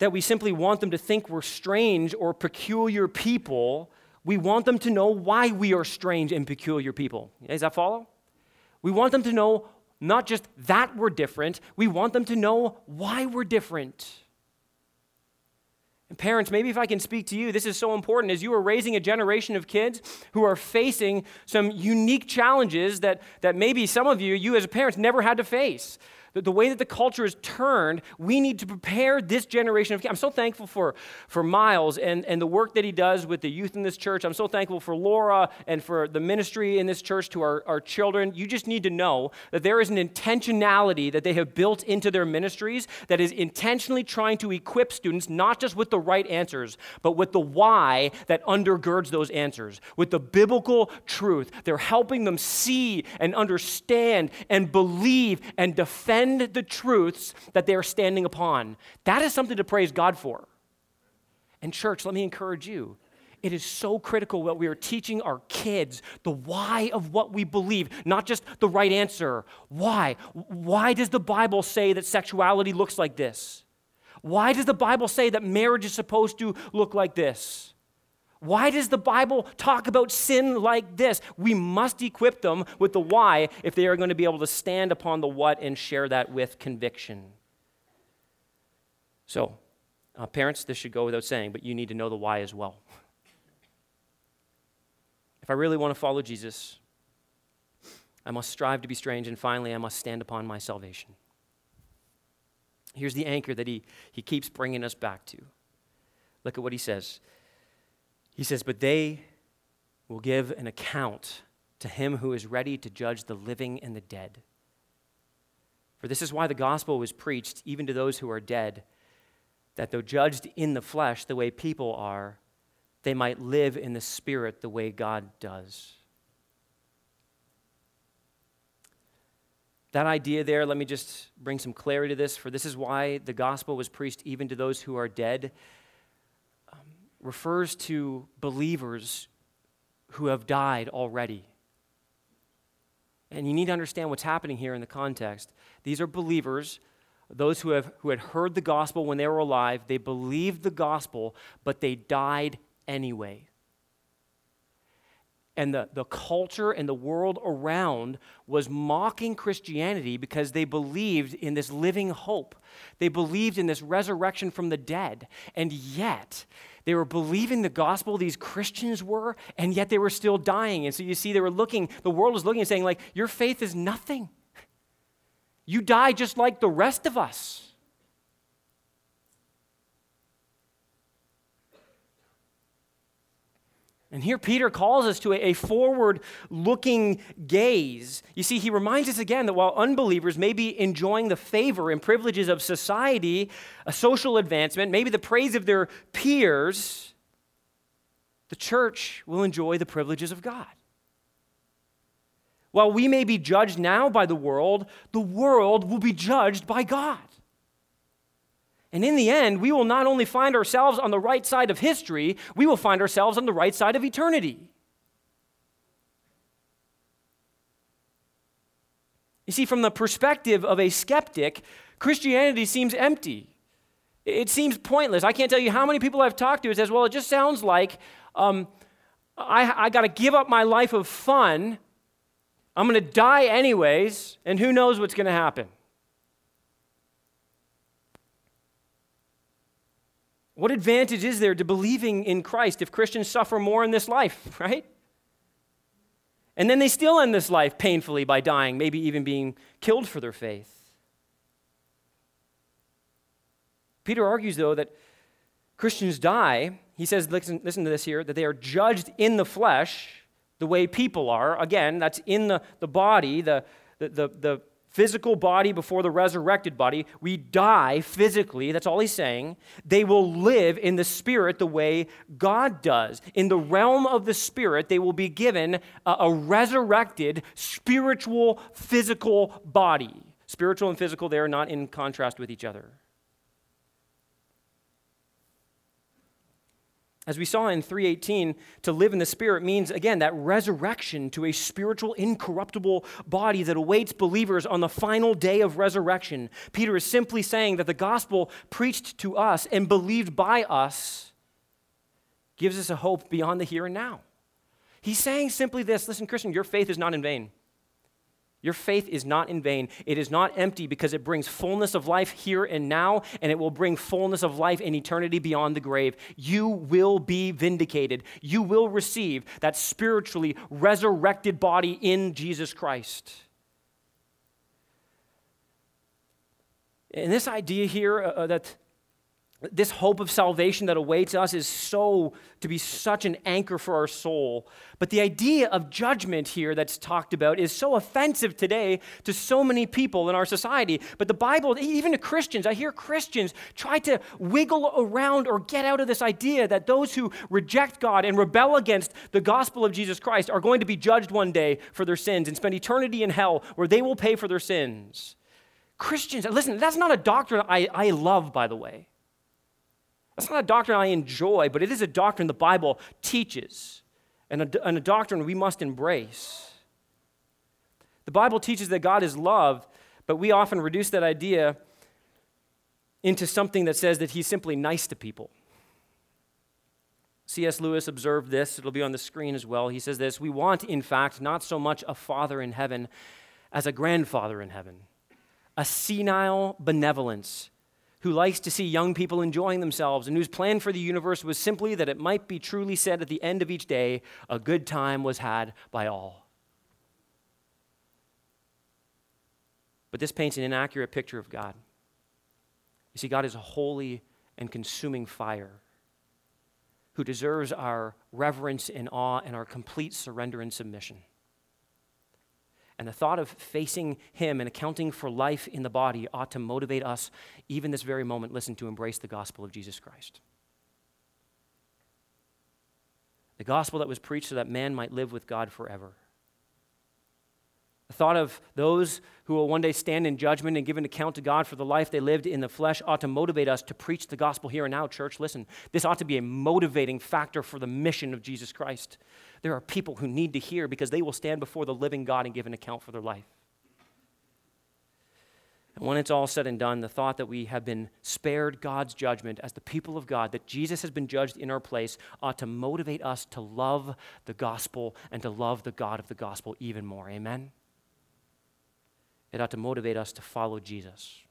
Speaker 1: that we simply want them to think we're strange or peculiar people. We want them to know why we are strange and peculiar people. Does that follow? We want them to know not just that we're different, we want them to know why we're different. And parents, maybe if I can speak to you, this is so important as you are raising a generation of kids who are facing some unique challenges that, that maybe some of you, you as parents, never had to face the, the way that the culture is turned, we need to prepare this generation of kids. I'm so thankful for, for Miles and, and the work that he does with the youth in this church. I'm so thankful for Laura and for the ministry in this church to our, our children. You just need to know that there is an intentionality that they have built into their ministries that is intentionally trying to equip students not just with the right answers, but with the why that undergirds those answers, with the biblical truth. They're helping them see and understand and believe and defend defend the truths that they are standing upon. That is something to praise God for. And, church, let me encourage you. It is so critical that we are teaching our kids the why of what we believe, not just the right answer. Why? Why does the Bible say that sexuality looks like this? Why does the Bible say that marriage is supposed to look like this? Why does the Bible talk about sin like this? We must equip them with the why if they are going to be able to stand upon the what and share that with conviction. So, uh, parents, this should go without saying, but you need to know the why as well. If I really want to follow Jesus, I must strive to be strange, and finally, I must stand upon my salvation. Here's the anchor that he, he keeps bringing us back to. Look at what he says. He says, But they will give an account to him who is ready to judge the living and the dead. For this is why the gospel was preached even to those who are dead, that though judged in the flesh the way people are, they might live in the spirit the way God does. That idea there, let me just bring some clarity to this, for this is why the gospel was preached even to those who are dead refers to believers who have died already. And you need to understand what's happening here in the context. These are believers, those who, have, who had heard the gospel when they were alive, they believed the gospel, but they died anyway and the, the culture and the world around was mocking Christianity because they believed in this living hope. They believed in this resurrection from the dead. And yet, they were believing the gospel, these Christians were, and yet they were still dying. And so you see, they were looking, the world was looking and saying, like, your faith is nothing. You die just like the rest of us. And here Peter calls us to a, forward looking gaze. You see, he reminds us again that while unbelievers may be enjoying the favor and privileges of society, a social advancement, maybe the praise of their peers, the church will enjoy the privileges of God. While we may be judged now by the world, the world will be judged by God. And in the end, we will not only find ourselves on the right side of history, we will find ourselves on the right side of eternity. You see, from the perspective of a skeptic, Christianity seems empty. It seems pointless. I can't tell you how many people I've talked to who says, well, it just sounds like um, I, I got to give up my life of fun. I'm going to die anyways, and who knows what's going to happen. What advantage is there to believing in Christ if Christians suffer more in this life, right? And then they still end this life painfully by dying, maybe even being killed for their faith. Peter argues, though, that Christians die. He says, listen, listen to this here, that they are judged in the flesh the way people are. Again, that's in the, the body, the, the, the, the physical body before the resurrected body. We die physically. That's all he's saying. They will live in the spirit the way God does. In the realm of the spirit, they will be given a, a resurrected spiritual, physical body. Spiritual and physical, they are not in contrast with each other. As we saw in 318, to live in the Spirit means, again, that resurrection to a spiritual, incorruptible body that awaits believers on the final day of resurrection. Peter is simply saying that the gospel preached to us and believed by us gives us a hope beyond the here and now. He's saying simply this listen, Christian, your faith is not in vain. Your faith is not in vain. It is not empty because it brings fullness of life here and now, and it will bring fullness of life in eternity beyond the grave. You will be vindicated. You will receive that spiritually resurrected body in Jesus Christ. And this idea here uh, uh that this hope of salvation that awaits us is so to be such an anchor for our soul. But the idea of judgment here that's talked about is so offensive today to so many people in our society. But the Bible, even to Christians, I hear Christians try to wiggle around or get out of this idea that those who reject God and rebel against the gospel of Jesus Christ are going to be judged one day for their sins and spend eternity in hell where they will pay for their sins. Christians, listen, that's not a doctrine I, I love, by the way. That's not a doctrine I enjoy, but it is a doctrine the Bible teaches and a, and a doctrine we must embrace. The Bible teaches that God is love, but we often reduce that idea into something that says that he's simply nice to people. C.S. Lewis observed this. It'll be on the screen as well. He says this We want, in fact, not so much a father in heaven as a grandfather in heaven, a senile benevolence who likes to see young people enjoying themselves and whose plan for the universe was simply that it might be truly said at the end of each day, a good time was had by all. But this paints an inaccurate picture of God. You see, God is a holy and consuming fire who deserves our reverence and awe and our complete surrender and submission. And the thought of facing Him and accounting for life in the body ought to motivate us, even this very moment, listen, to embrace the gospel of Jesus Christ. The gospel that was preached so that man might live with God forever. The thought of those who will one day stand in judgment and give an account to God for the life they lived in the flesh ought to motivate us to preach the gospel here and now, church. Listen, this ought to be a motivating factor for the mission of Jesus Christ. There are people who need to hear because they will stand before the living God and give an account for their life. And when it's all said and done, the thought that we have been spared God's judgment as the people of God, that Jesus has been judged in our place, ought to motivate us to love the gospel and to love the God of the gospel even more. Amen? It ought to motivate us to follow Jesus.